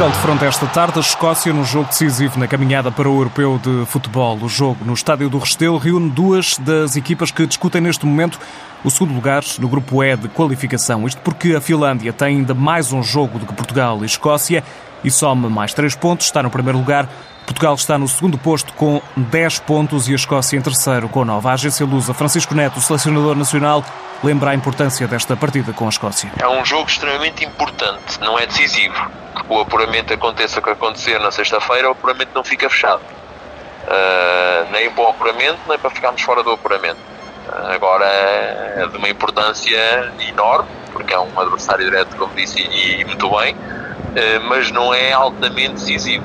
Portugal de fronte esta tarde, a Escócia num jogo decisivo na caminhada para o Europeu de Futebol. O jogo no Estádio do Restelo reúne duas das equipas que discutem neste momento o segundo lugar no grupo E de qualificação. Isto porque a Finlândia tem ainda mais um jogo do que Portugal e Escócia e soma mais três pontos, está no primeiro lugar. Portugal está no segundo posto com 10 pontos e a Escócia em terceiro com 9. A agência Lusa, Francisco Neto, selecionador nacional, lembra a importância desta partida com a Escócia. É um jogo extremamente importante, não é decisivo. O apuramento aconteça o que acontecer na sexta-feira, o apuramento não fica fechado. Uh, nem para o apuramento, nem para ficarmos fora do apuramento. Uh, agora é de uma importância enorme, porque é um adversário direto, como disse, e, e muito bem, uh, mas não é altamente decisivo.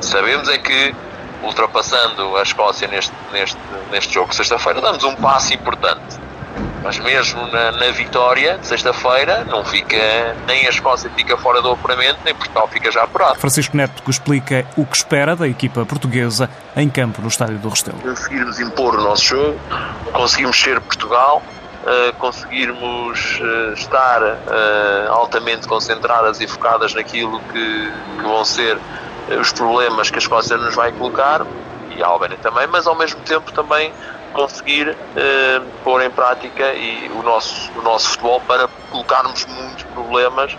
sabemos é que ultrapassando a Escócia neste, neste, neste jogo sexta-feira, damos um passo importante mas mesmo na, na vitória, sexta-feira, não fica, nem a Escócia fica fora do apuramento, nem Portugal fica já apurado. Francisco Neto que explica o que espera da equipa portuguesa em campo no Estádio do Restelo. Conseguirmos impor o nosso jogo, conseguimos ser Portugal, Uh, conseguirmos uh, estar uh, altamente concentradas e focadas naquilo que, que vão ser os problemas que a Escócia nos vai colocar e a Albânia também, mas ao mesmo tempo também conseguir uh, pôr em prática e o nosso, o nosso futebol para colocarmos muitos problemas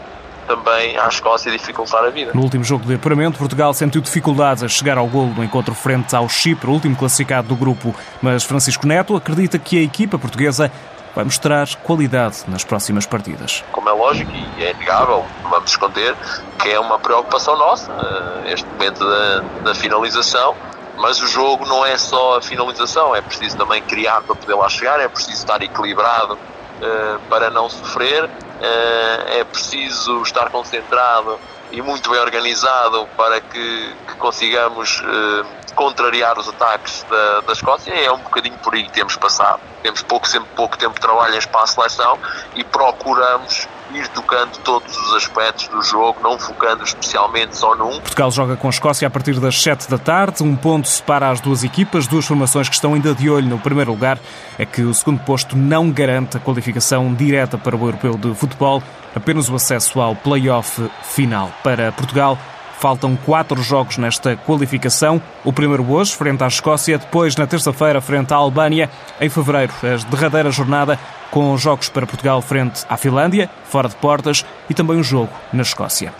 também à Escócia e dificultar a vida. No último jogo de apuramento, Portugal sentiu dificuldades a chegar ao golo no encontro frente ao Chipre, último classificado do grupo, mas Francisco Neto acredita que a equipa portuguesa vai mostrar qualidade nas próximas partidas. Como é lógico e é inegável, não vamos esconder que é uma preocupação nossa, eh, este momento da, da finalização, mas o jogo não é só a finalização, é preciso também criar para poder lá chegar, é preciso estar equilibrado uh, para não sofrer, uh, é preciso estar concentrado e muito bem organizado para que, que consigamos uh, contrariar os ataques da, da Escócia. É um bocadinho por aí que temos passado. Temos pouco, sempre pouco tempo de trabalho em espaço de seleção e procuramos ir tocando todos os aspectos do jogo, não focando especialmente só num. Portugal joga com a Escócia a partir das 7 da tarde. Um ponto separa as duas equipas, duas formações que estão ainda de olho no primeiro lugar. É que o segundo posto não garante a qualificação direta para o Europeu de Futebol, apenas o acesso ao play-off final. Para Portugal, Faltam quatro jogos nesta qualificação. O primeiro hoje, frente à Escócia, depois na terça-feira, frente à Albânia. Em fevereiro, a derradeira jornada com jogos para Portugal frente à Finlândia, fora de portas, e também um jogo na Escócia.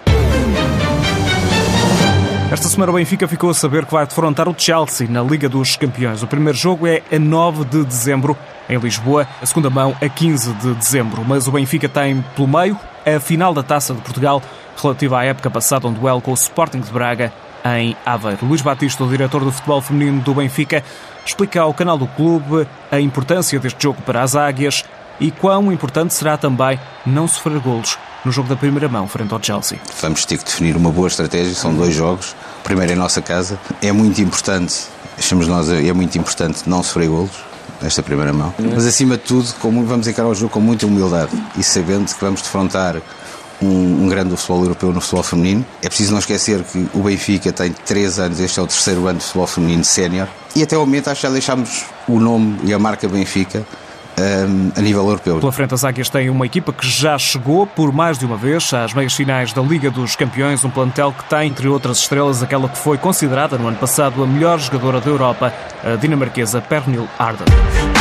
Esta semana o Benfica ficou a saber que vai defrontar o Chelsea na Liga dos Campeões. O primeiro jogo é a 9 de dezembro em Lisboa, a segunda mão a 15 de dezembro. Mas o Benfica tem pelo meio a final da Taça de Portugal relativa à época passada, um duelo com o Sporting de Braga em Aveiro. Luís Batista, o diretor do futebol feminino do Benfica, explica ao canal do clube a importância deste jogo para as Águias e quão importante será também não sofrer golos no jogo da primeira mão frente ao Chelsea. Vamos ter que definir uma boa estratégia, são dois jogos. O primeiro em nossa casa. É muito importante, achamos nós, é muito importante não sofrer golos nesta primeira mão. Mas acima de tudo, como vamos encarar o jogo com muita humildade e sabendo que vamos defrontar um, um, grande do futebol europeu no futebol feminino. É preciso não esquecer que o Benfica tem 3 anos, este é o terceiro ano de futebol feminino sénior, e até o momento acho que já deixámos o nome e a marca Benfica um, a nível europeu. Pela frente, as Águias têm uma equipa que já chegou por mais de uma vez às meias finais da Liga dos Campeões, um plantel que tem, entre outras estrelas, aquela que foi considerada no ano passado a melhor jogadora da Europa, a dinamarquesa Pernil Arden.